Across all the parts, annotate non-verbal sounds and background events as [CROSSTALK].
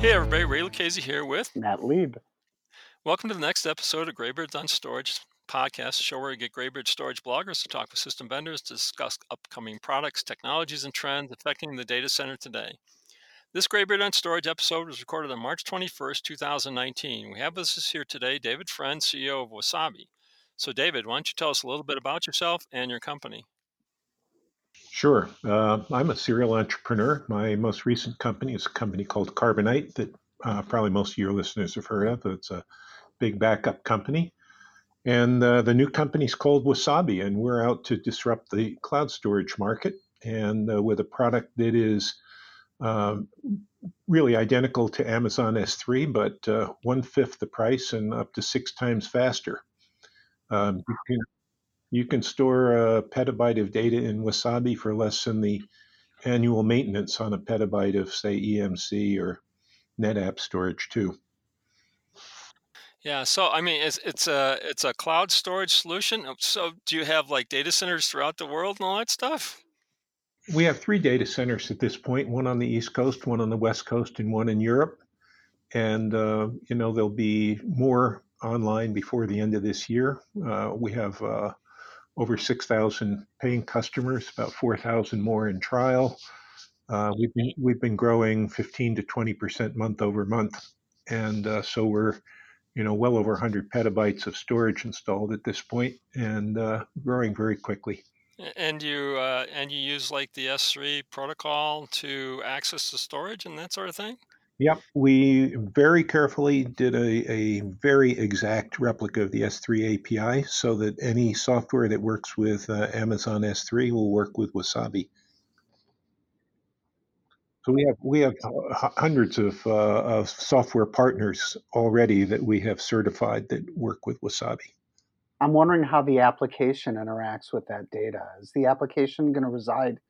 Hey everybody, Ray Lucchesi here with Matt Leib. Welcome to the next episode of Greybeards on Storage podcast, show where we get Greybeard storage bloggers to talk with system vendors to discuss upcoming products, technologies, and trends affecting the data center today. This Greybeard on Storage episode was recorded on March 21st, 2019. We have with us here today David Friend, CEO of Wasabi. So, David, why don't you tell us a little bit about yourself and your company? Sure. Uh, I'm a serial entrepreneur. My most recent company is a company called Carbonite that uh, probably most of your listeners have heard of. It's a big backup company. And uh, the new company is called Wasabi, and we're out to disrupt the cloud storage market and uh, with a product that is um, really identical to Amazon S3, but uh, one fifth the price and up to six times faster. Um, you, you can store a petabyte of data in Wasabi for less than the annual maintenance on a petabyte of, say, EMC or NetApp storage, too. Yeah, so I mean, it's it's a it's a cloud storage solution. Uh, so, do you have like data centers throughout the world and all that stuff? We have three data centers at this point: one on the East Coast, one on the West Coast, and one in Europe. And uh, you know, there'll be more online before the end of this year. Uh, we have uh, over 6,000 paying customers, about 4,000 more in trial. Uh, we've been we've been growing 15 to 20 percent month over month, and uh, so we're you know well over 100 petabytes of storage installed at this point, and uh, growing very quickly. And you uh, and you use like the S3 protocol to access the storage and that sort of thing. Yep, we very carefully did a, a very exact replica of the S3 API so that any software that works with uh, Amazon S3 will work with Wasabi. So we have we have hundreds of, uh, of software partners already that we have certified that work with Wasabi. I'm wondering how the application interacts with that data. Is the application going to reside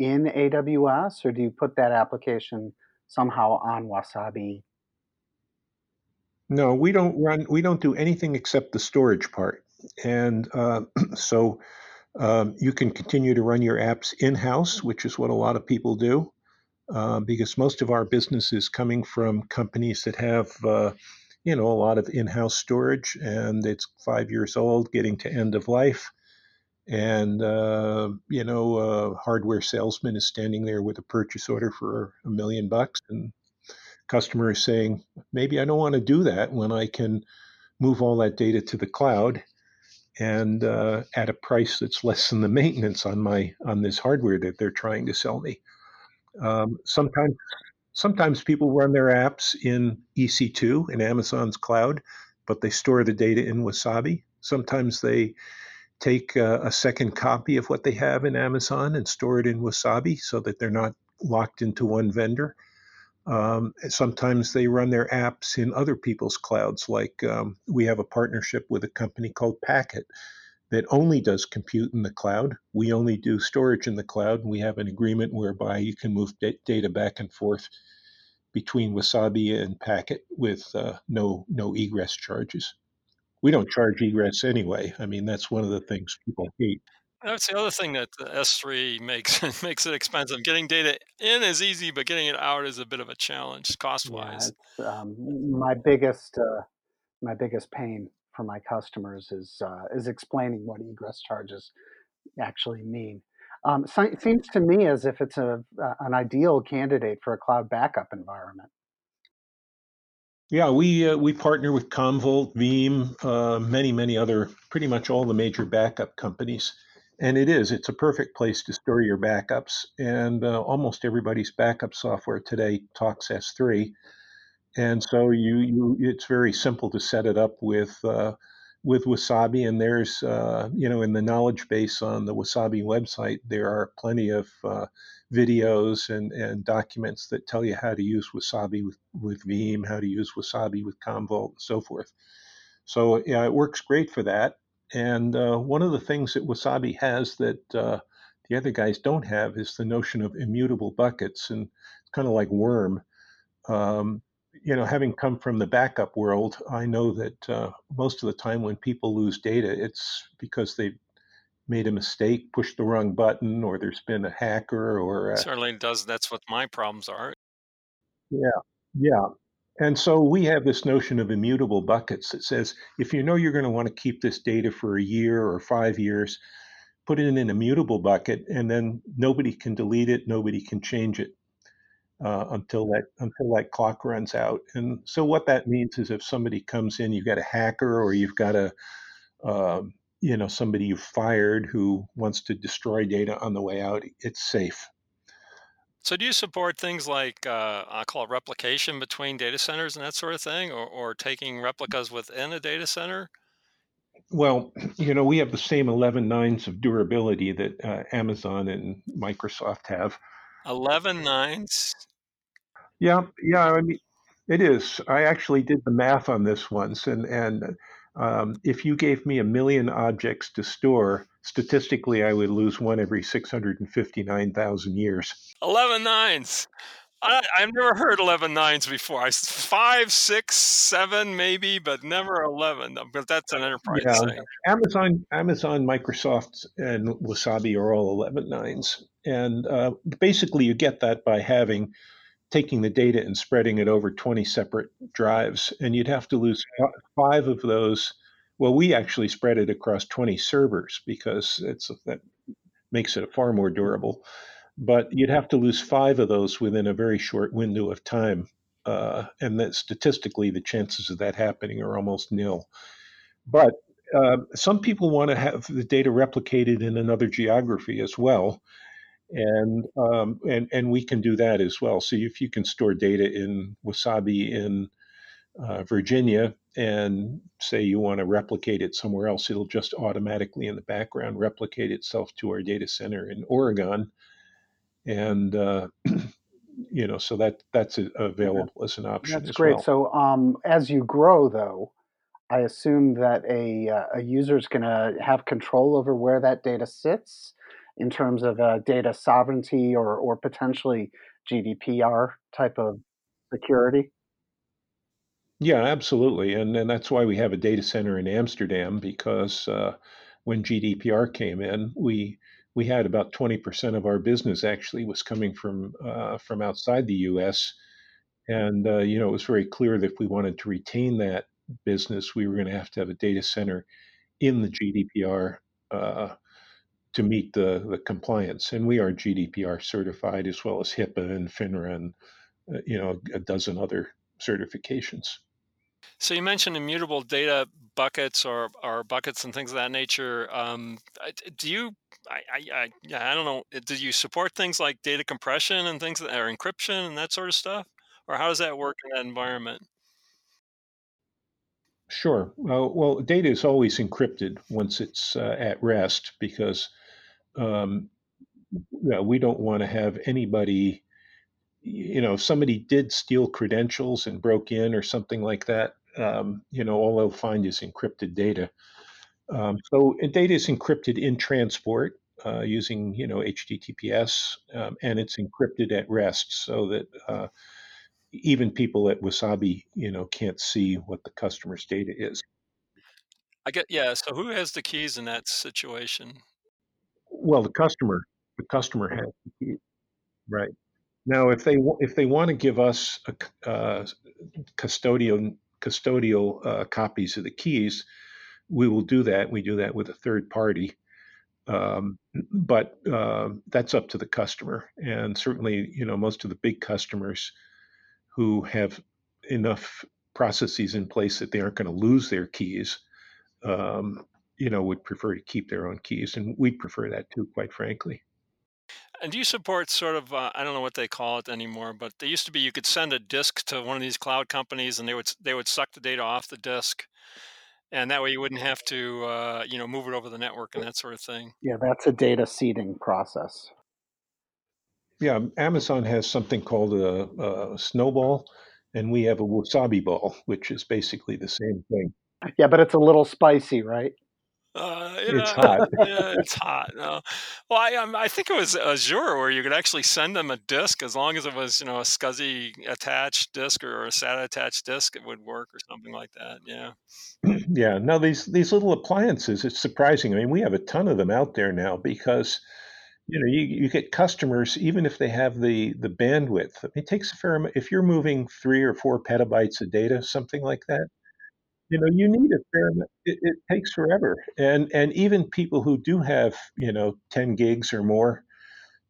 in AWS, or do you put that application somehow on Wasabi? No, we don't run. We don't do anything except the storage part, and uh, [CLEARS THROAT] so um, you can continue to run your apps in house, which is what a lot of people do, uh, because most of our business is coming from companies that have. Uh, you know, a lot of in-house storage, and it's five years old, getting to end of life and uh, you know a hardware salesman is standing there with a purchase order for a million bucks and customer is saying maybe i don't want to do that when i can move all that data to the cloud and uh, at a price that's less than the maintenance on my on this hardware that they're trying to sell me. Um, sometimes sometimes people run their apps in ec2 in amazon's cloud but they store the data in wasabi. Sometimes they take a, a, second copy of what they have in Amazon and store it in Wasabi so that they're not locked into one vendor. Um, sometimes they run their apps in other people's clouds. Like um, we have a partnership with a company called Packet that only does compute in the cloud. We only do storage in the cloud. And we have an agreement whereby you can move data back and forth between Wasabi and Packet with uh, no no egress charges we don't charge egress anyway. I mean, that's one of the things people hate. That's the other thing that the S3 makes [LAUGHS] makes it expensive. Getting data in is easy, but getting it out is a bit of a challenge cost wise. Yeah, um, my biggest uh, my biggest pain for my customers is uh, is explaining what egress charges actually mean. Um, so it seems to me as if it's a, uh, an ideal candidate for a cloud backup environment. Yeah, we uh, we partner with Commvault, Veeam, uh, many many other, pretty much all the major backup companies, and it is it's a perfect place to store your backups. And uh, almost everybody's backup software today talks S3, and so you you it's very simple to set it up with uh, with Wasabi. And there's uh, you know in the knowledge base on the Wasabi website there are plenty of uh, videos and, and documents that tell you how to use Wasabi with, with Veeam, how to use Wasabi with Commvault, and so forth. So yeah, it works great for that. And uh, one of the things that Wasabi has that uh, the other guys don't have is the notion of immutable buckets, and it's kind of like Worm. Um, you know, having come from the backup world, I know that uh, most of the time when people lose data, it's because they made a mistake, pushed the wrong button, or there's been a hacker or a, certainly does. That's what my problems are. Yeah, Yeah. And so we have this notion of immutable buckets that says if you know you're going to want to keep this data for a year or five years, put it in an immutable bucket, and then nobody can delete it, nobody can change it uh, until that until that clock runs out. And so what that means is if somebody comes in, you've got a hacker or you've got a um, you know somebody you fired who wants to destroy data on the way out, it's safe. So do you support things like uh, I call it replication between data centers and that sort of thing, or, or taking replicas within a data center? Well, [CLEARS THROAT] you know, we have the same 11 nines of durability that uh, Amazon and Microsoft have. 11 nines? Yeah, yeah. I mean, it is. I actually did the math on this once, and and um, if you gave me a million objects to store, statistically, I would lose one every 659,000 years. 11 nines. I, I've never heard 11 nines before. I five, six, seven, maybe, but never 11. But that's an enterprise Yeah, thing. Amazon, Amazon, Microsoft, and Wasabi are all 11 nines, and uh, basically you get that by having taking the data and spreading it over 20 separate drives, and you'd have to lose five of those. Well, we actually spread it across 20 servers because it's that makes it far more durable. But you'd have to lose five of those within a very short window of time, uh, and that statistically, the chances of that happening are almost nil. But uh, some people want to have the data replicated in another geography as well, and um, and and we can do that as well. So if you can store data in Wasabi in uh, Virginia and say you want to replicate it somewhere else, it'll just automatically in the background replicate itself to our data center in Oregon, and uh, [CLEARS THROAT] you know so that that's a, Yeah, available as an option that's great. well. So, um, as you grow, though, I assume that a uh, a user is going to have control over where that data sits in terms of uh, data sovereignty or or potentially GDPR type of security. Yeah, absolutely, and and that's why we have a data center in Amsterdam because uh, when GDPR came in, we we had about 20% of our business actually was coming from uh, from outside the U.S. And uh, you know, it was very clear that if we wanted to retain that business, we were going to have to have a data center in the GDPR uh, to meet the the compliance. And we are GDPR certified as well as HIPAA and FINRA and uh, you know a dozen other certifications. So you mentioned immutable data buckets or, or buckets and things of that nature. Um, do you, I, I, I, yeah, I don't know. uh, Do you support things like data compression and things that are encryption and that sort of stuff? Or how does that work in that environment? Sure. Uh, well, data is always encrypted once it's uh, at rest because um, we don't want to have anybody, you know, if somebody did steal credentials and broke in or something like that, um, you know, all they'll find is encrypted data. Um, so data is encrypted in transport uh, using, you know, HTTPS, um, and it's encrypted at rest so that uh, even people at Wasabi, you know, can't see what the customer's data is. I get, yeah. So who has the keys in that situation? Well, the customer, the customer has right? Now, if they if they want to give us a uh, custodial custodial uh, copies of the keys, we will do that. We do that with a third party, um, but uh, that's up to the customer. And certainly, you know, most of the big customers who have enough processes in place that they aren't going to lose their keys, um, you know, would prefer to keep their own keys, and we'd prefer that too, quite frankly. And do you support sort of, uh, I don't know what they call it anymore, but they used to be you could send a disk to one of these cloud companies and they would, they would suck the data off the disk. And that way you wouldn't have to, uh, you know, move it over the network and that sort of thing. Yeah, that's a data seeding process. Yeah, Amazon has something called a, a snowball, and we have a wasabi ball, which is basically the same thing. Yeah, but it's a little spicy, right? Uh, It's yeah, hot. [LAUGHS] yeah, it's hot. No, well, I um, I think it was Azure where you could actually send them a disk as long as it was, you know, a SCSI attached disk or a SATA attached disk, it would work or something like that. Yeah. [CLEARS THROAT] Yeah, no, these these little appliances, it's surprising. I mean, we have a ton of them out there now because you know, you, you get customers, even if they have the the bandwidth. It takes a fair amount. If you're moving three or four petabytes of data, something like that, you know, you need a fair amount. It, it takes forever, and and even people who do have you know 10 gigs or more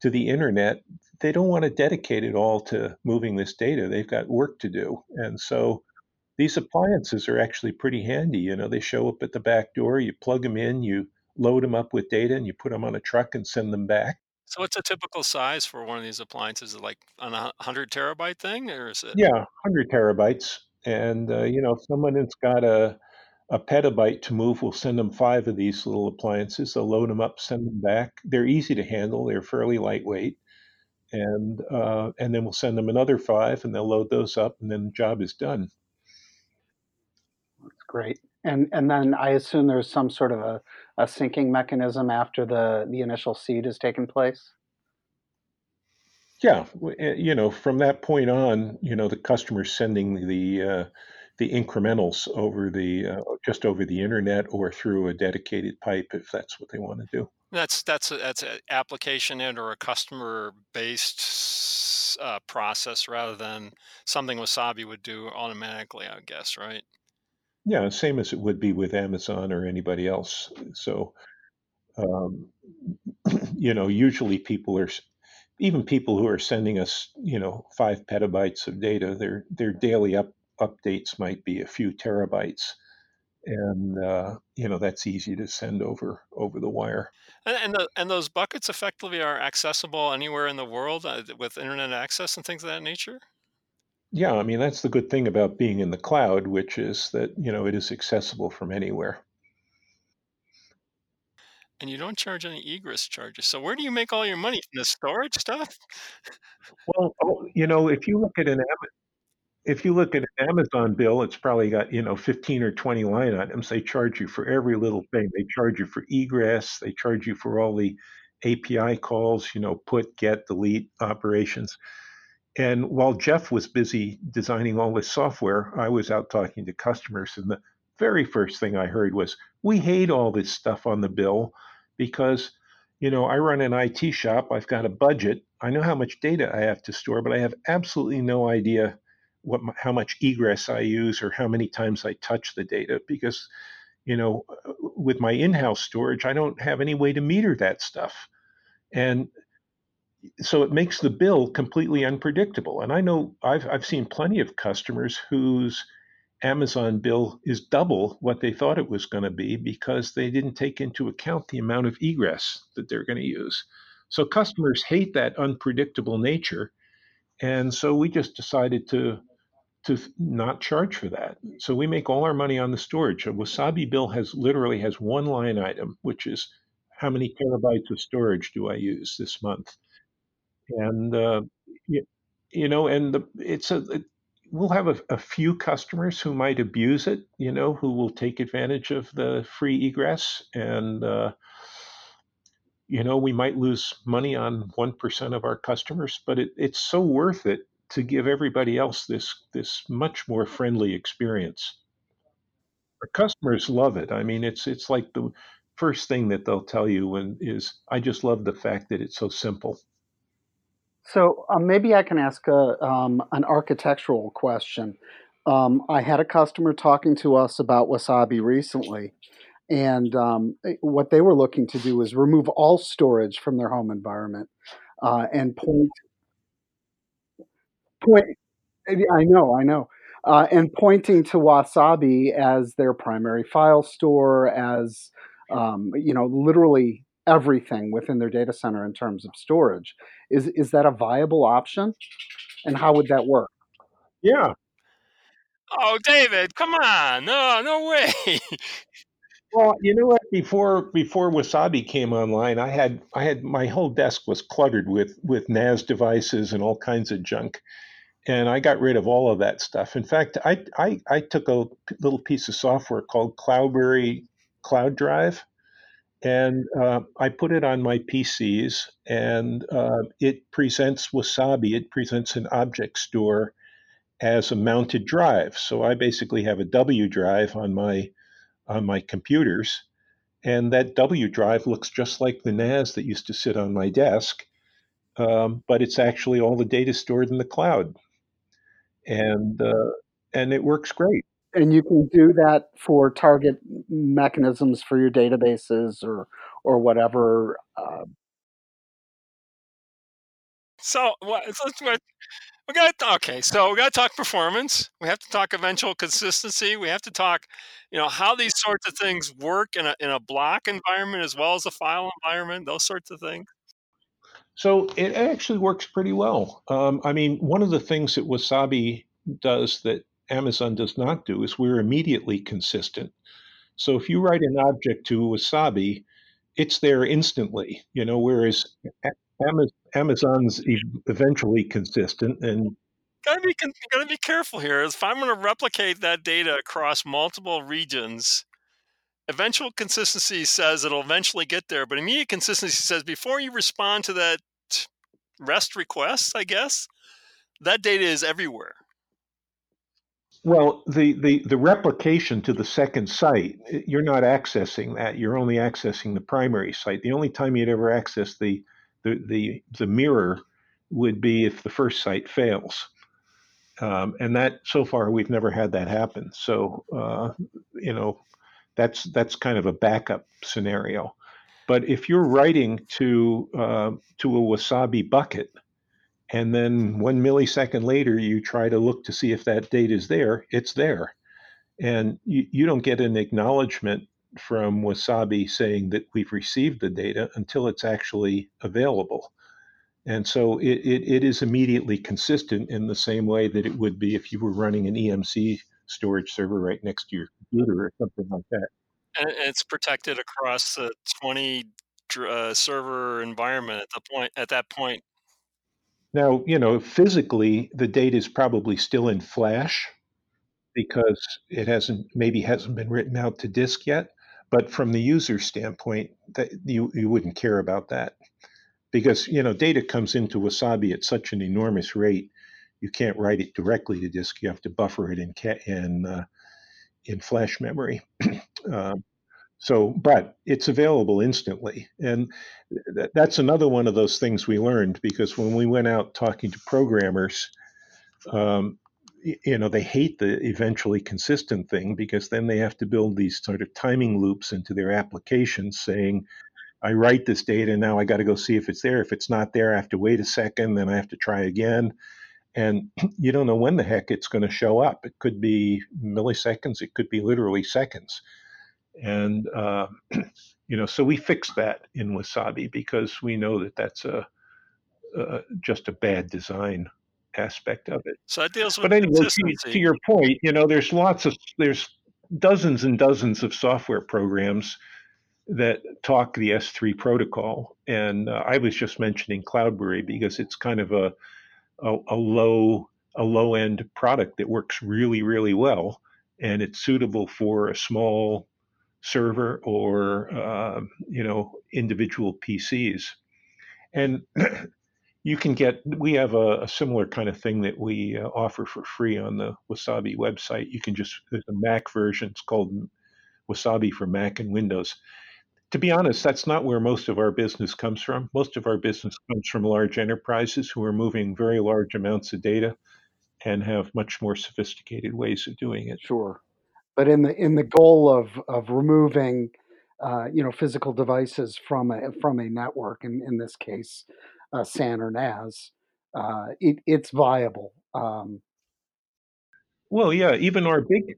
to the internet, they don't want to dedicate it all to moving this data. They've got work to do, and so these appliances are actually pretty handy. You know, they show up at the back door. You plug them in, you load them up with data, and you put them on a truck and send them back. So what's a typical size for one of these appliances? Is it like on a 100 terabyte thing, or is it? Yeah, 100 terabytes. And, uh, you know, if someone that's got a, a petabyte to move, we'll send them five of these little appliances. They'll load them up, send them back. They're easy to handle. They're fairly lightweight. And uh, and then we'll send them another five, and they'll load those up, and then the job is done. That's great. And and then I assume there's some sort of a, a syncing mechanism after the the initial seed has taken place. Yeah, eh, you know, from that point on, you know, the customer's sending the uh, the incrementals over the uh, just over the internet or through a dedicated pipe if that's what they want to do. That's that's a, that's an application and or a customer based uh, process rather than something Wasabi would do automatically. I guess, right? Yeah, same as it would be with Amazon or anybody else. So, um, [CLEARS THROAT] you know, usually people are even people who are sending us, you know, five petabytes of data, their their daily up updates might be a few terabytes, and uh, you know that's easy to send over over the wire. And and, the, and those buckets effectively are accessible anywhere in the world uh, with internet access and things of that nature. Yeah, I mean that's the good thing about being in the cloud, which is that you know it is accessible from anywhere. And you don't charge any egress charges. So where do you make all your money from the storage stuff? Well, oh, you know, if you look at an if you look at an Amazon bill, it's probably got, you know, 15 or 20 line items. They charge you for every little thing. They charge you for egress. They charge you for all the API calls, you know, put, get, delete operations. And while Jeff was busy designing all this software, I was out talking to customers. And the very first thing I heard was, we hate all this stuff on the bill because, you know, I run an IT shop, I've got a budget, I know how much data I have to store, but I have absolutely no idea what how much egress I use or how many times I touch the data because, you know, uh, with my in-house storage, I don't have any way to meter that stuff. And so it makes the bill completely unpredictable. And I know I've I've seen plenty of customers whose Amazon bill is double what they thought it was going to be because they didn't take into account the amount of egress that they're going to use. So customers hate that unpredictable nature, and so we just decided to to not charge for that. So we make all our money on the storage. A Wasabi bill has literally has one line item, which is how many terabytes of storage do I use this month? and uh, you, know, and the, it's a we'll have a, a few customers who might abuse it, you know, who will take advantage of the free egress, and uh, you know, we might lose money on one percent of our customers, but it, it's so worth it to give everybody else this this much more friendly experience. Our customers love it. I mean, it's it's like the first thing that they'll tell you when is, I just love the fact that it's so simple. So um, maybe I can ask a, um, an architectural question. Um, I had a customer talking to us about Wasabi recently, and um, eh, what they were looking to do is remove all storage from their home environment uh, and point point. Yeah, I know, I know. Uh, and pointing to Wasabi as their primary file store, as um, you know, literally everything within their data center in terms of storage. Is is that a viable option? And how would that work? Yeah. Oh, David, come on! No, no way. Well, you know what? Before before Wasabi came online, I had I had my whole desk was cluttered with with NAS devices and all kinds of junk, and I got rid of all of that stuff. In fact, I I, I took a little piece of software called Cloudberry Cloud Drive, and uh, I put it on my PCs, and uh, it presents Wasabi. It presents an object store as a mounted drive. So I basically have a W drive on my on my computers and that W drive looks just like the NAS that used to sit on my desk, um, but it's actually all the data stored in the cloud, and uh, and it works great. And you can do that for target mechanisms for your databases or or whatever. Uh, so what? So what we got okay. So we got to talk performance. We have to talk eventual consistency. We have to talk, you know, how these sorts of things work in a in a block environment as well as a file environment. Those sorts of things. So it actually works pretty well. Um, I mean, one of the things that Wasabi does that Amazon does not do is we're immediately consistent. So if you write an object to Wasabi, it's there instantly. You know, whereas Amazon's eventually consistent and gotta be gotta be careful here. If I'm going to replicate that data across multiple regions, eventual consistency says it'll eventually get there, but immediate consistency says before you respond to that REST request, I guess that data is everywhere. Well, the, the, the replication to the second site, you're not accessing that. You're only accessing the primary site. The only time you'd ever access the the the the mirror would be if the first site fails. Um, and that so far we've never had that happen. So uh, you know that's that's kind of a backup scenario. But if you're writing to uh, to a wasabi bucket, and then one millisecond later you try to look to see if that data is there, it's there, and you, you don't get an acknowledgement from Wasabi saying that we've received the data until it's actually available. And so it, it, it is immediately consistent in the same way that it would be if you were running an EMC storage server right next to your computer or something like that. And it's protected across the 20 uh, server environment at the point at that point. Now, you know, physically the data is probably still in flash because it hasn't maybe hasn't been written out to disk yet. But from the user standpoint, that you, you wouldn't care about that because you know data comes into Wasabi at such an enormous rate, you can't write it directly to disk. You have to buffer it in in uh, in flash memory. [CLEARS THROAT] um, so, but it's available instantly, and th- that's another one of those things we learned because when we went out talking to programmers, um, you know they hate the eventually consistent thing because then they have to build these sort of timing loops into their applications saying i write this data now i got to go see if it's there. If it's not there i have to wait a second then i have to try again. And [CLEARS THROAT] you don't know when the heck it's going to show up. It could be milliseconds. It could be literally seconds and uh, [CLEARS THROAT] you know so we fixed that in wasabi because we know that that's a, a just a bad design aspect of it. So that deals with but anyway, to, to, your point, you know, there's lots of there's dozens and dozens of software programs that talk the S3 protocol, and uh, I was just mentioning Cloudberry because it's kind of a, a a low a low end product that works really really well, and it's suitable for a small server or uh, you know individual PCs. And [CLEARS THROAT] you can get we have a, a, similar kind of thing that we uh, offer for free on the wasabi website. You can just there's a mac version it's called wasabi for mac and windows. To be honest that's not where most of our business comes from. Most of our business comes from large enterprises who are moving very large amounts of data and have much more sophisticated ways of doing it. Sure but in the in the goal of of removing uh, you know physical devices from a from a network in, in this case uh, SAN or NAS, uh, it, it's viable. Um, well, yeah, even our big,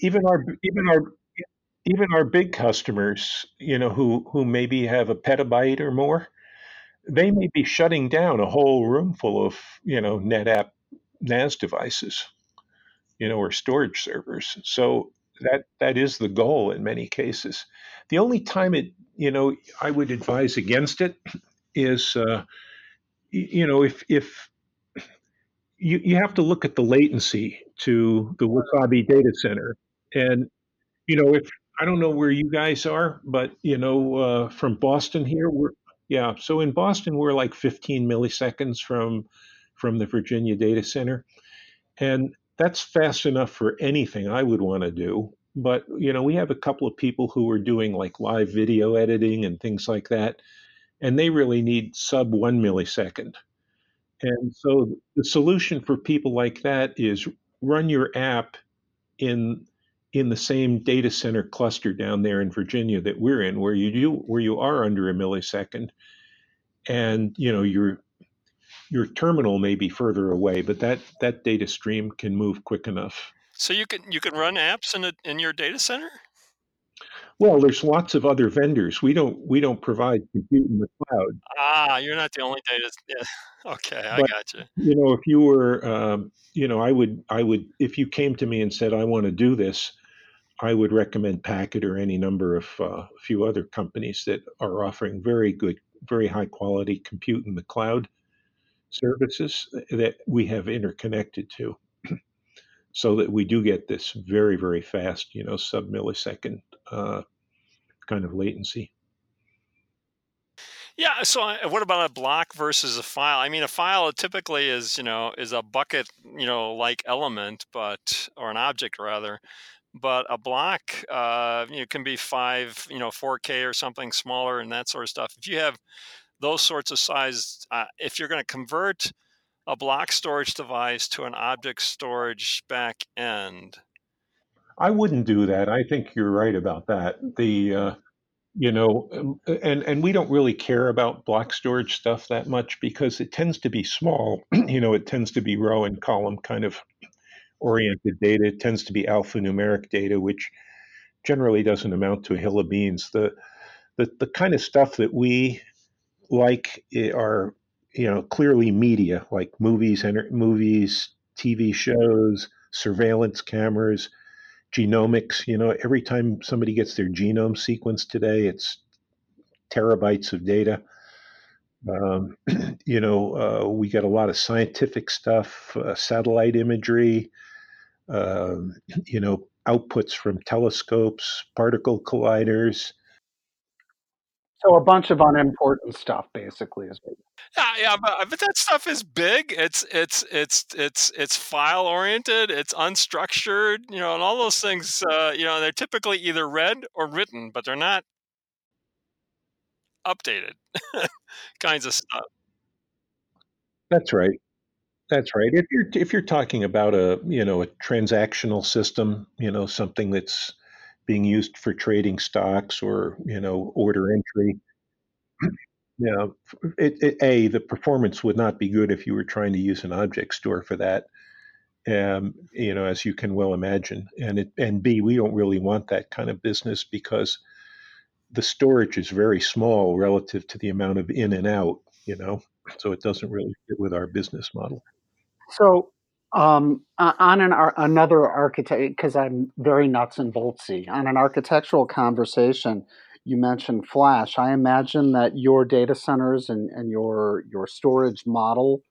even our even our even our big customers, you know, who who maybe have a petabyte or more, they may be shutting down a whole room full of you know NetApp NAS devices, you know, or storage servers. So that that is the goal in many cases. The only time it, you know, I would advise against it is, uh, you know, if if you, you have to look at the latency to the Wasabi data center, and you know, if I don't know where you guys are, but you know, uh, from Boston here, we're yeah. So in Boston, we're like 15 milliseconds from from the Virginia data center, and that's fast enough for anything I would want to do. but you know we have a couple of people who are doing like live video editing and things like that and they really need sub one millisecond and so the solution for people like that is run your app in in the same data center cluster down there in Virginia that we're in where you do where you are under a millisecond and you know your your terminal may be further away but that that data stream can move quick enough So you can you can run apps in a, in your data center. Well, there's lots of other vendors. We don't we don't provide compute in the cloud. Ah, you're not the only data. Yeah. [LAUGHS] Okay, I got you. you know, if you were, um, you know, I would I would if you came to me and said I want to do this, I would recommend Packet or any number of uh, a few other companies that are offering very good, very high quality compute in the cloud services that we have interconnected to, so that we do get this very very fast, you know, sub millisecond uh, kind of latency. Yeah. So what about a block versus a file? I mean, a file typically is you know is a bucket you know like element, but or an object rather. But a block, uh, you know, can be five, you know, 4K or something smaller and that sort of stuff. If you have those sorts of size, uh, if you're going to convert a block storage device to an object storage back end, I wouldn't do that. I think you're right about that. The uh, you know, um, and and we don't really care about block storage stuff that much because it tends to be small. [CLEARS THROAT] you know, it tends to be row and column kind of oriented data. It tends to be alphanumeric data, which generally doesn't amount to a hill of beans. The the the kind of stuff that we like are you know clearly media like movies, enter, movies, TV shows, surveillance cameras genomics. You know, every time somebody gets their genome sequenced today, it's terabytes of data. Um, [CLEARS THROAT] you know, uh, we get a lot of scientific stuff, uh, satellite imagery, um, [CLEARS THROAT] you know, outputs from telescopes, particle colliders. So a bunch of unimportant stuff, basically, is what Yeah, yeah, but, but that stuff is big. It's it's it's it's it's file oriented. It's unstructured. You know, and all those things. Uh, you know, they're typically either read or written, but they're not updated [LAUGHS] kinds of stuff. That's right. That's right. If you're if you're talking about a you know a transactional system, you know something that's being used for trading stocks or you know order entry, yeah, it, it, a the performance would not be good if you were trying to use an object store for that. Um, you know, as you can well imagine, and it and b we don't really want that kind of business because the storage is very small relative to the amount of in and out. You know, so it doesn't really fit with our business model. So, um, on an ar- another architect, because I'm very nuts and boltsy, on an architectural conversation, you mentioned Flash. I imagine that your data centers and, and your your storage model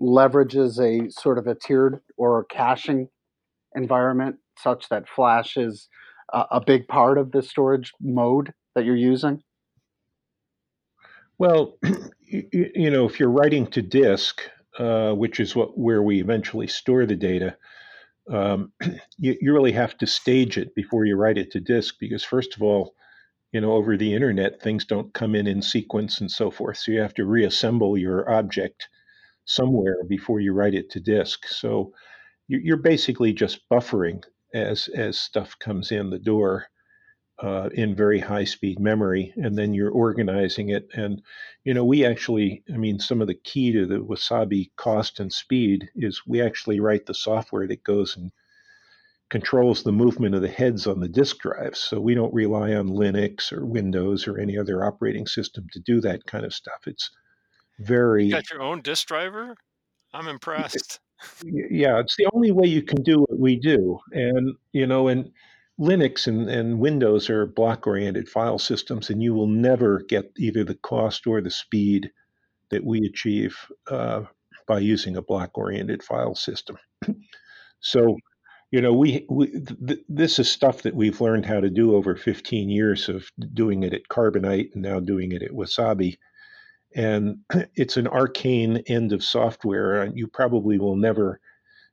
leverages a sort of a tiered or caching environment, such that Flash is a, a big part of the storage mode that you're using. Well, [CLEARS THROAT] you, you know, if you're writing to disk, uh, which is what where we eventually store the data, um, [CLEARS THROAT] you, you really have to stage it before you write it to disk because first of all, you know, over the internet, things don't come in in sequence and so forth. So you have to reassemble your object somewhere before you write it to disk. So you- you're basically just buffering as as stuff comes in the door uh, in very high speed memory, and then you're organizing it. And you know, we actually, I mean, some of the key to the Wasabi cost and speed is we actually write the software that goes and controls the movement of the heads on the disk drives. So we don't rely on Linux or Windows or any other operating system to do that kind of stuff. It's You very got your own disk driver. I'm impressed. Yeah, it's the only way you can do what we do. And, you know, and Linux and, and Windows are block oriented file systems, and you will never get either the cost or the speed that we achieve uh, by using a block oriented file system. [CLEARS THROAT] So, you know, we, we th- th- this is stuff that we've learned how to do over 15 years of doing it at Carbonite and now doing it at Wasabi. And [CLEARS THROAT] it's an arcane end of software, and you probably will never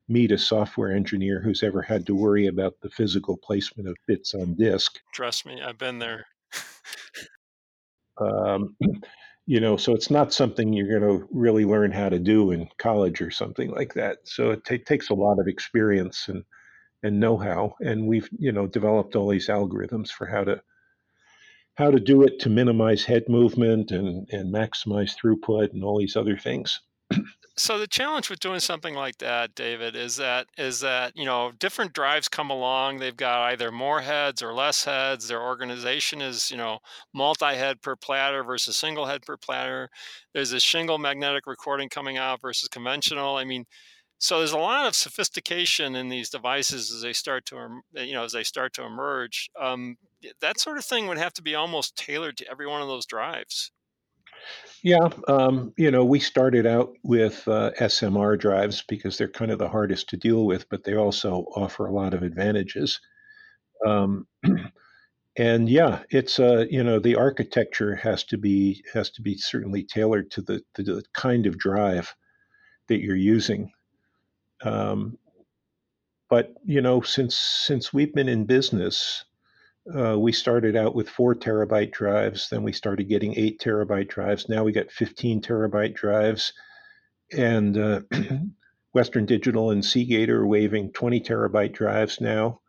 meet a software engineer who's ever had to worry about the physical placement of bits on disk. Trust me, I've been there. [LAUGHS] um, [CLEARS THROAT] you know, so it's not something you're going to really learn how to do in college or something like that. So it t- takes a lot of experience and and know-how, and we've you know developed all these algorithms for how to how to do it to minimize head movement and and maximize throughput and all these other things [CLEARS THROAT] so the challenge with doing something like that david is that is that you know different drives come along. They've got either more heads or less heads. Their organization is you know multi-head per platter versus single head per platter. There's a shingle magnetic recording coming out versus conventional. I mean so there's a lot of sophistication in these devices as they start to you know as they start to emerge. Um, that sort of thing would have to be almost tailored to every one of those drives yeah, um, you know, we started out with uh, SMR drives because they're kind of the hardest to deal with, but they also offer a lot of advantages. Um, [CLEARS THROAT] and yeah, it's uh, you know, the architecture has to be has to be certainly tailored to the, to the kind of drive that you're using. Um, but you know, since since we've been in business, uh, we started out with four terabyte drives, then we started getting eight terabyte drives. Now we got 15 terabyte drives, and uh, [CLEARS THROAT] Western Digital and Seagate are waving 20 terabyte drives now.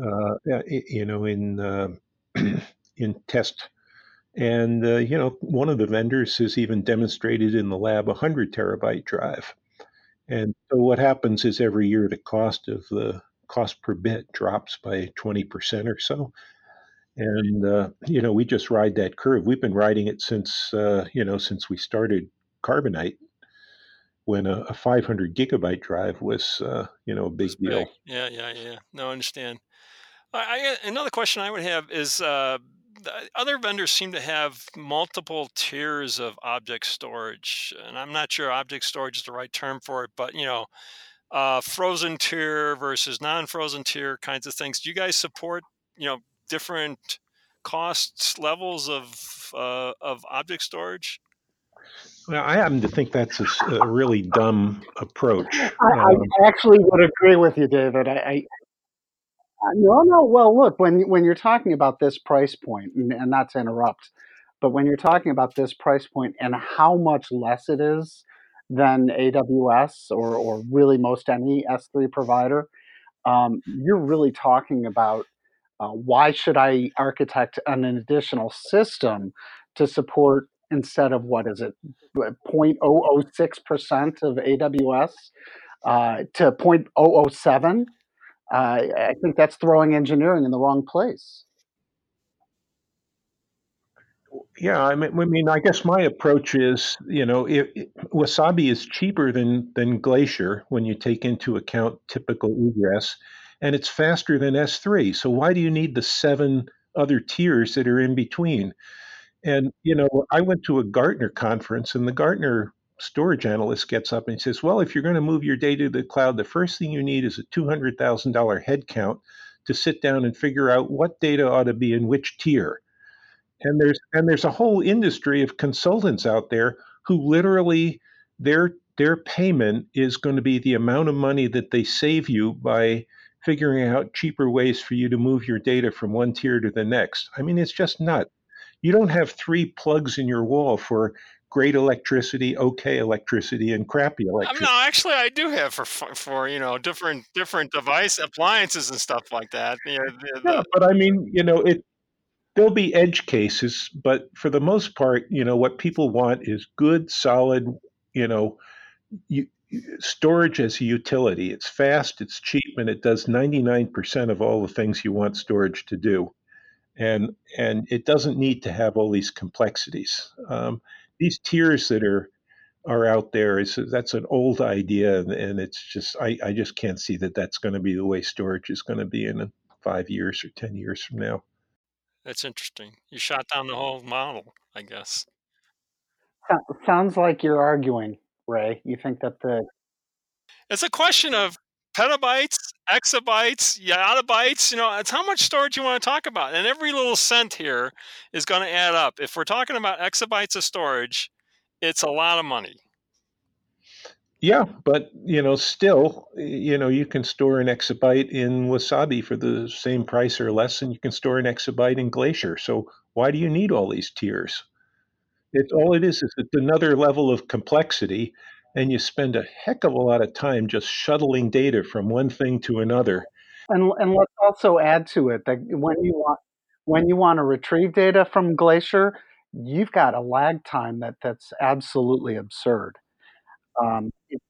Uh, you know, in uh, [CLEARS THROAT] in test, and uh, you know, one of the vendors has even demonstrated in the lab a 100 terabyte drive. And so what happens is every year the cost of the cost per bit drops by 20% or so. And, uh, you know, we just ride that curve. We've been riding it since, uh, you know, since we started Carbonite when a, a 500 gigabyte drive was, uh, you know, a big deal. Yeah, yeah, yeah. No, I understand. I, I, another question I would have is uh, other vendors seem to have multiple tiers of object storage, and I'm not sure object storage is the right term for it, but you know, uh, frozen tier versus non-frozen tier kinds of things. Do you guys support you know different cost levels of uh, of object storage? Well, I happen to think that's a, a really dumb approach. I, I, um, actually would agree with you, David. I, I uh, no, no. Well, look when when you're talking about this price point, and, and not to interrupt, but when you're talking about this price point and how much less it is than AWS or, or really most any S3 provider, um, you're really talking about uh, why should I architect an additional system to support instead of what is it 0.006% of AWS uh, to 0.007? Uh, I think that's throwing engineering in the wrong place. Yeah, I mean, I mean, I guess my approach is, you know, it, it, Wasabi is cheaper than than Glacier when you take into account typical egress, and it's faster than S3. So why do you need the seven other tiers that are in between? And you know, I went to a Gartner conference, and the Gartner storage analyst gets up and he says, "Well, if you're going to move your data to the cloud, the first thing you need is a two hundred thousand dollar head count to sit down and figure out what data ought to be in which tier." And there's and there's a whole industry of consultants out there who literally their their payment is going to be the amount of money that they save you by figuring out cheaper ways for you to move your data from one tier to the next. I mean, it's just not. You don't have three plugs in your wall for great electricity, okay electricity, and crappy electricity. no, actually, I do have for for you know different different device appliances and stuff like that. You know, the, yeah, but I mean, you know, it there'll be edge cases, but for the most part, you know, what people want is good, solid, you know, you, storage as a utility. It's fast, it's cheap, and it does 99% of all the things you want storage to do. And and it doesn't need to have all these complexities. Um, these tiers that are are out there is that's an old idea, and it's just I, I just can't see that that's going to be the way storage is going to be in five years or ten years from now. That's interesting. You shot down the whole model, I guess. sounds like you're arguing, Ray. You think that the It's a question of petabytes, exabytes, yottabytes. You know, it's how much storage you want to talk about, and every little cent here is going to add up. If we're talking about exabytes of storage, it's a lot of money. Yeah, but you know, still, you know, you can store an exabyte in Wasabi for the same price or less, and you can store an exabyte in Glacier. So why do you need all these tiers? It's all it is is it's another level of complexity, and you spend a heck of a lot of time just shuttling data from one thing to another. And and let's also add to it that when you want when you want to retrieve data from Glacier, you've got a lag time that that's absolutely absurd. Um, it,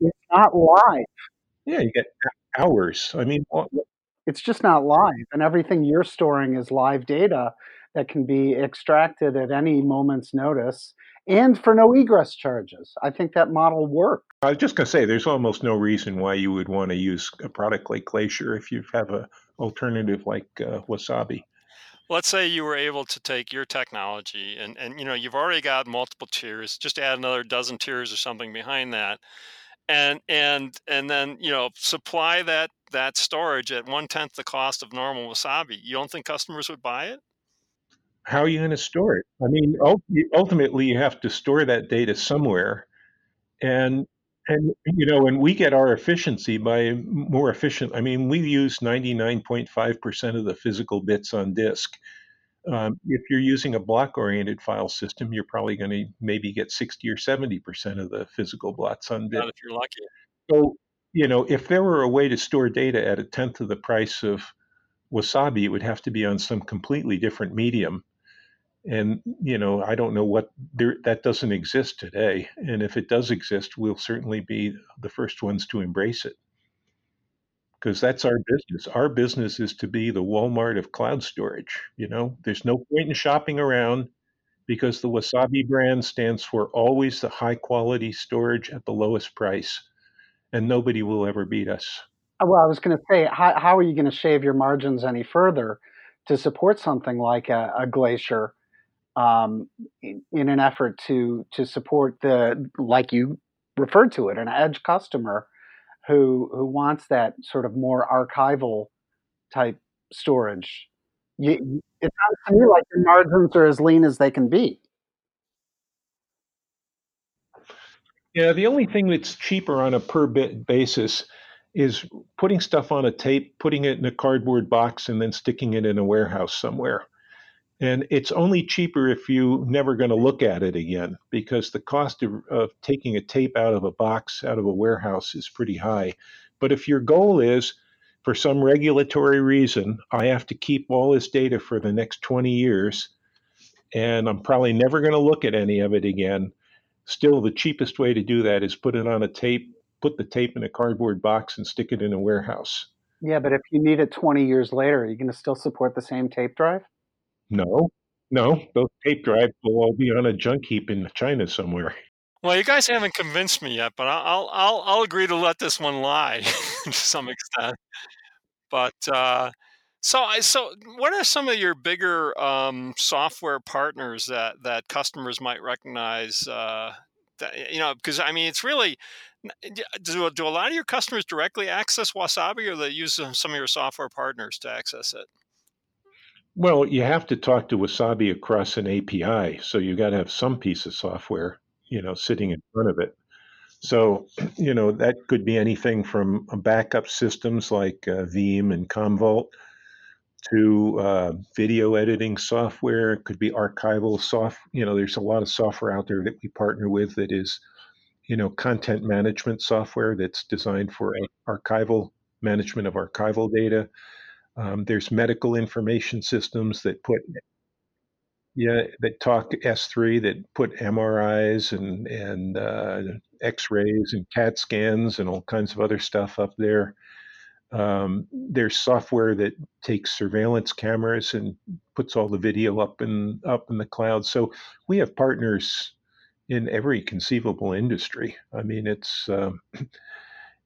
it's not live. Yeah, you get hours. I mean, what, It's just not live, and everything you're storing is live data that can be extracted at any moment's notice and for no egress charges. I think that model works. I was just going to say, there's almost no reason why you would want to use a product like Glacier if you have a alternative like uh, Wasabi. Let's say you were able to take your technology and and you know you've already got multiple tiers. Just add another dozen tiers or something behind that, and and and then you know supply that that storage at one tenth the cost of normal Wasabi. You don't think customers would buy it? How are you going to store it? I mean, ultimately, you have to store that data somewhere, and and you know, and we get our efficiency by more efficient. I mean, we use 99.5% of the physical bits on disk. Um, if you're using a block-oriented file system, you're probably going to maybe get 60 or 70% of the physical blocks on Not disk. if you're lucky. So, you know, if there were a way to store data at a tenth of the price of Wasabi, it would have to be on some completely different medium. And, you know, I don't know what there, that doesn't exist today. And if it does exist, we'll certainly be the first ones to embrace it because that's our business. Our business is to be the Walmart of cloud storage. You know, there's no point in shopping around because the Wasabi brand stands for always the high quality storage at the lowest price, and nobody will ever beat us. Uh, Well, I was going to say, how, how are you going to shave your margins any further to support something like a, a Glacier um, in, in an effort to to support the like you referred to it, an edge customer who who wants that sort of more archival type storage. You, it sounds to me like your margins are as lean as they can be. Yeah, the only thing that's cheaper on a per bit basis is putting stuff on a tape, putting it in a cardboard box, and then sticking it in a warehouse somewhere. And it's only cheaper if you're never going to look at it again because the cost of, of taking a tape out of a box, out of a warehouse, is pretty high. But if your goal is, for some regulatory reason, I have to keep all this data for the next 20 years, and I'm probably never going to look at any of it again, still the cheapest way to do that is put it on a tape, put the tape in a cardboard box, and stick it in a warehouse. Yeah, but if you need it 20 years later, are you going to still support the same tape drive? No, no, those tape drives will all be on a junk heap in China somewhere. [LAUGHS] Well, you guys haven't convinced me yet, but I'll I'll I'll agree to let this one lie [LAUGHS] to some extent. But uh, so so what are some of your bigger um, software partners that that customers might recognize? Uh, that you know, because I mean, it's really do do a lot of your customers directly access Wasabi, or they use some some of your software partners to access it? Well, you have to talk to Wasabi across an API, so you got to have some piece of software, you know, sitting in front of it. So, [CLEARS THROAT] you know, that could be anything from backup systems like uh, Veeam and Commvault to uh, video editing software. It could be archival soft. You know, there's a lot of software out there that we partner with that is, you know, content management software that's designed for archival management of archival data. Um, there's medical information systems that put yeah that talk S3 that put MRIs and and uh, X-rays and CAT scans and all kinds of other stuff up there. Um, there's software that takes surveillance cameras and puts all the video up in up in the cloud. So we have partners in every conceivable industry. I mean, it's um,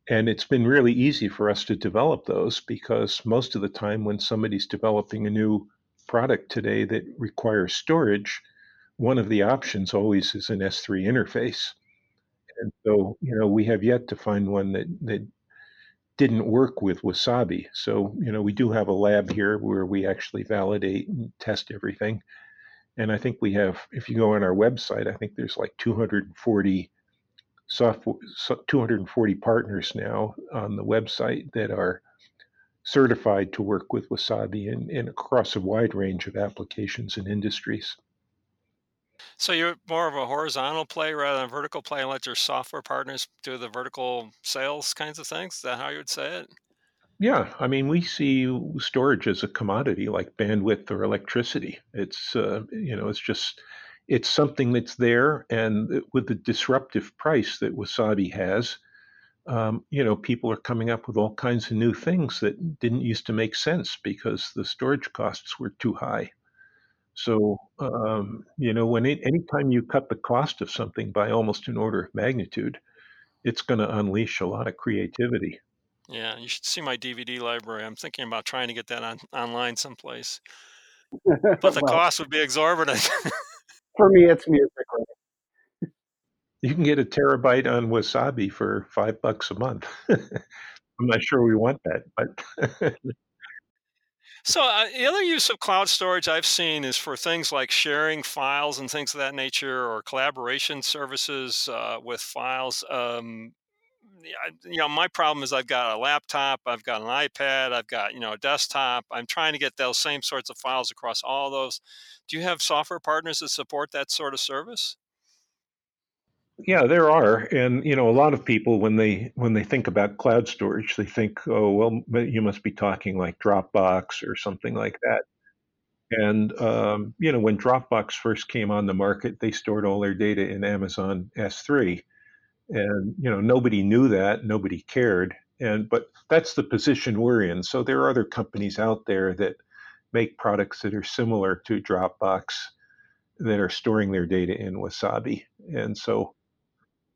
and it's been really easy for us to develop those because most of the time when somebody's developing a new product today that requires storage, one of the options always is an S3 interface. And so, you know, we have yet to find one that, that didn't work with Wasabi. So, you know, we do have a lab here where we actually validate and test everything. And I think we have, if you go on our website, I think there's like 240 software, 240 partners now on the website that are certified to work with Wasabi and, and across a wide range of applications and industries. So you're more of a horizontal play rather than a vertical play and let your software partners do the vertical sales kinds of things? Is that how you would say it? Yeah, I mean, we see storage as a commodity like bandwidth or electricity. It's uh, you know, it's just it's something that's there, and with the disruptive price that Wasabi has, um, you know, people are coming up with all kinds of new things that didn't used to make sense because the storage costs were too high. So, um, you know, when it, anytime you cut the cost of something by almost an order of magnitude, it's going to unleash a lot of creativity. Yeah, you should see my DVD library. I'm thinking about trying to get that on online someplace, but the [LAUGHS] well, cost would be exorbitant. [LAUGHS] for me, it's music. You can get a terabyte on Wasabi for five bucks a month. [LAUGHS] I'm not sure we want that, but [LAUGHS] So uh, the other use of cloud storage I've seen is for things like sharing files and things of that nature, or collaboration services uh, with files. Um, yeah, I- you know, my problem is I've got a laptop, I've got an iPad, I've got you know a desktop. I'm trying to get those same sorts of files across all those. Do you have software partners that support that sort of service? yeah, there are, and you know, a lot of people when they when they think about cloud storage, they think, oh, well, you must be talking like Dropbox or something like that. And um, you know, when Dropbox first came on the market, they stored all their data in Amazon S3, and you know, nobody knew that, nobody cared, and but that's the position we're in. So there are other companies out there that make products that are similar to Dropbox that are storing their data in Wasabi, and so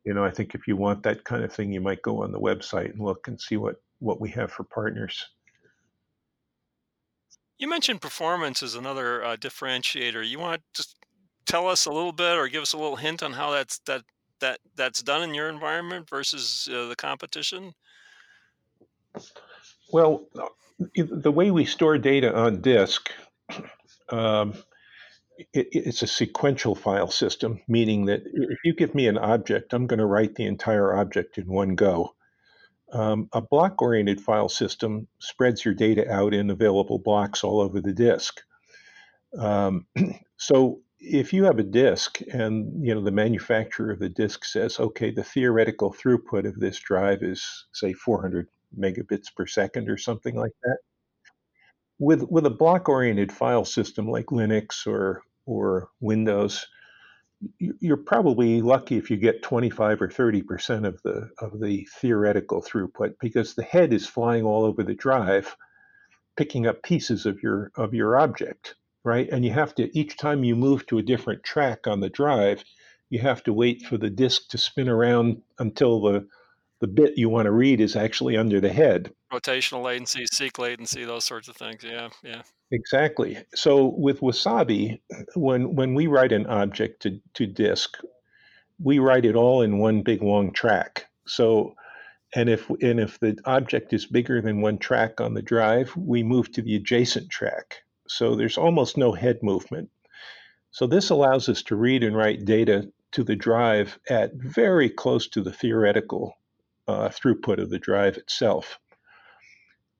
you know, I think if you want that kind of thing, you might go on the website and look and see what what we have for partners. You mentioned performance as another uh, differentiator. You want to just tell us a little bit, or give us a little hint on how that's that that that's done in your environment versus uh, the competition? Well, the way we store data on disk, um, it, it's a sequential file system, meaning that if you give me an object, I'm going to write the entire object in one go. Um, a block oriented file system spreads your data out in available blocks all over the disk. Um, [CLEARS THROAT] so if you have a disk and you know the manufacturer of the disk says okay the theoretical throughput of this drive is say 400 megabits per second or something like that with with a block oriented file system like linux or or windows you're probably lucky if you get 25 or 30 percent of the of the theoretical throughput because the head is flying all over the drive picking up pieces of your of your object right and you have to each time you move to a different track on the drive you have to wait for the disk to spin around until the the bit you want to read is actually under the head Rotational latency, seek latency, those sorts of things. Yeah, yeah. exactly so with wasabi when when we write an object to, to disk we write it all in one big long track so and if and if the object is bigger than one track on the drive we move to the adjacent track so there's almost no head movement so this allows us to read and write data to the drive at very close to the theoretical uh, throughput of the drive itself.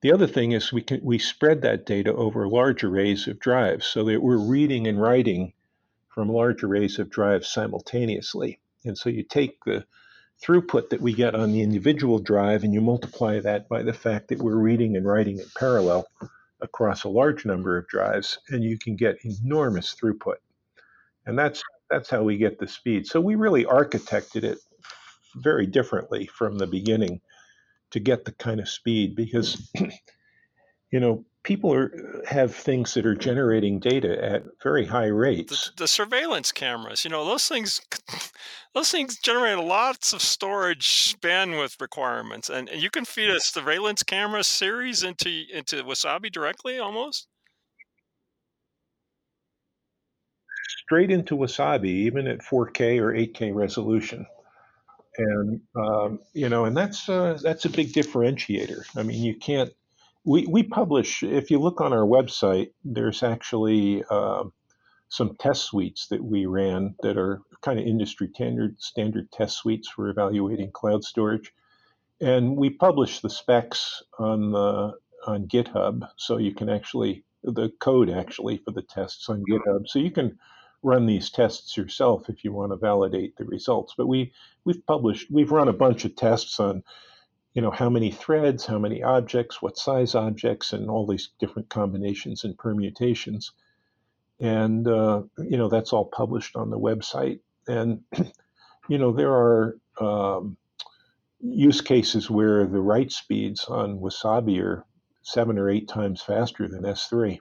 The other thing is we can we spread that data over large arrays of drives so that we're reading and writing from large arrays of drives simultaneously. And so you take the throughput that we get on the individual drive and you multiply that by the fact that we're reading and writing in parallel across a large number of drives and you can get enormous throughput. And that's that's how we get the speed. So we really architected it very differently from the beginning to get the kind of speed because [CLEARS THROAT] you know people are have things that are generating data at very high The, rates. the surveillance cameras, you know, those things, [LAUGHS] those things generate lots of storage bandwidth requirements, and, and you can feed a surveillance camera series into into Wasabi directly, almost. straight into wasabi even at 4k or 8k resolution. And um, you know and that's uh, that's a big differentiator. I mean you can't we, we publish if you look on our website there's actually um some test suites that we ran that are kind of industry standard standard test suites for evaluating cloud storage. And we publish the specs on the on GitHub, so you can actually the code actually for the tests on GitHub, so you can run these tests yourself if you want to validate the results. But we we've published we've run a bunch of tests on you know how many threads, how many objects, what size objects, and all these different combinations and permutations and uh, you know that's all published on the website. And [CLEARS THROAT] you know there are um, use cases where the write speeds on Wasabi are seven or eight times faster than S3.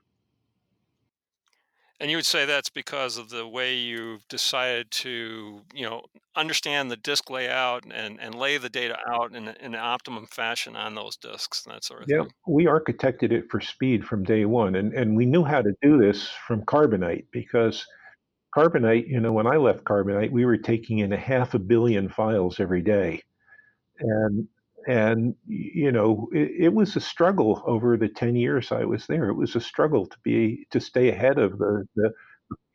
And you would say that's because of the way you've decided to, you know, understand the disk layout and, and lay the data out in, in an optimum fashion on those disks and that sort of yeah, thing. we architected it for speed from day one, and and we knew how to do this from Carbonite because Carbonite, you know, when I left Carbonite, we were taking in a half a billion files every day, and and you know it, it, was a struggle over the 10 years i was there. It was a struggle to be to stay ahead of the, the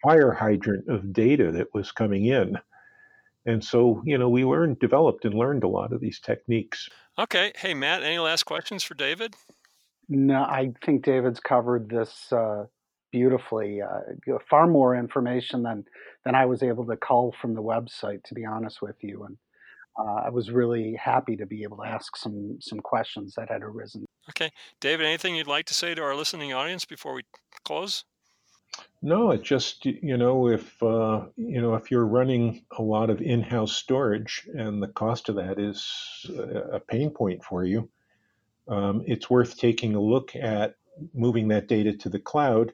fire hydrant of data that was coming in. And so you know we learned developed and learned a lot of these techniques. Okay. Hey matt any last questions for david? No i think david's covered this uh, beautifully uh, far more information than than i was able to cull from the website to be honest with you and uh, I was really happy to be able to ask some some questions that had arisen. Okay, David, anything you'd like to say to our listening audience before we close? No, it just you know if uh, you know if you're running a lot of in-house storage and the cost of that is a pain point for you, um, it's worth taking a look at moving that data to the cloud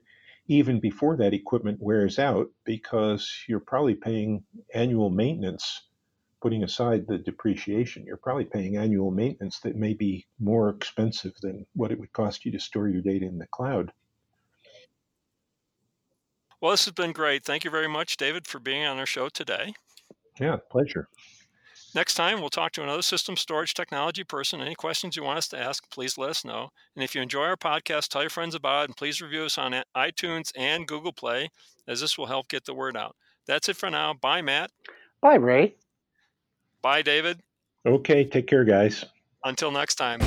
even before that equipment wears out because you're probably paying annual maintenance putting aside the depreciation, you're probably paying annual maintenance that may be more expensive than what it would cost you to store your data in the cloud. Well, this has been great. Thank you very much, David, for being on our show today. Yeah, pleasure. Next time, we'll talk to another system storage technology person. Any questions you want us to ask, please let us know. And if you enjoy our podcast, tell your friends about it and please review us on iTunes and Google Play, as this will help get the word out. That's it for now. Bye, Matt. Bye, Ray. Bye, David. Okay, take care, guys. Until next time.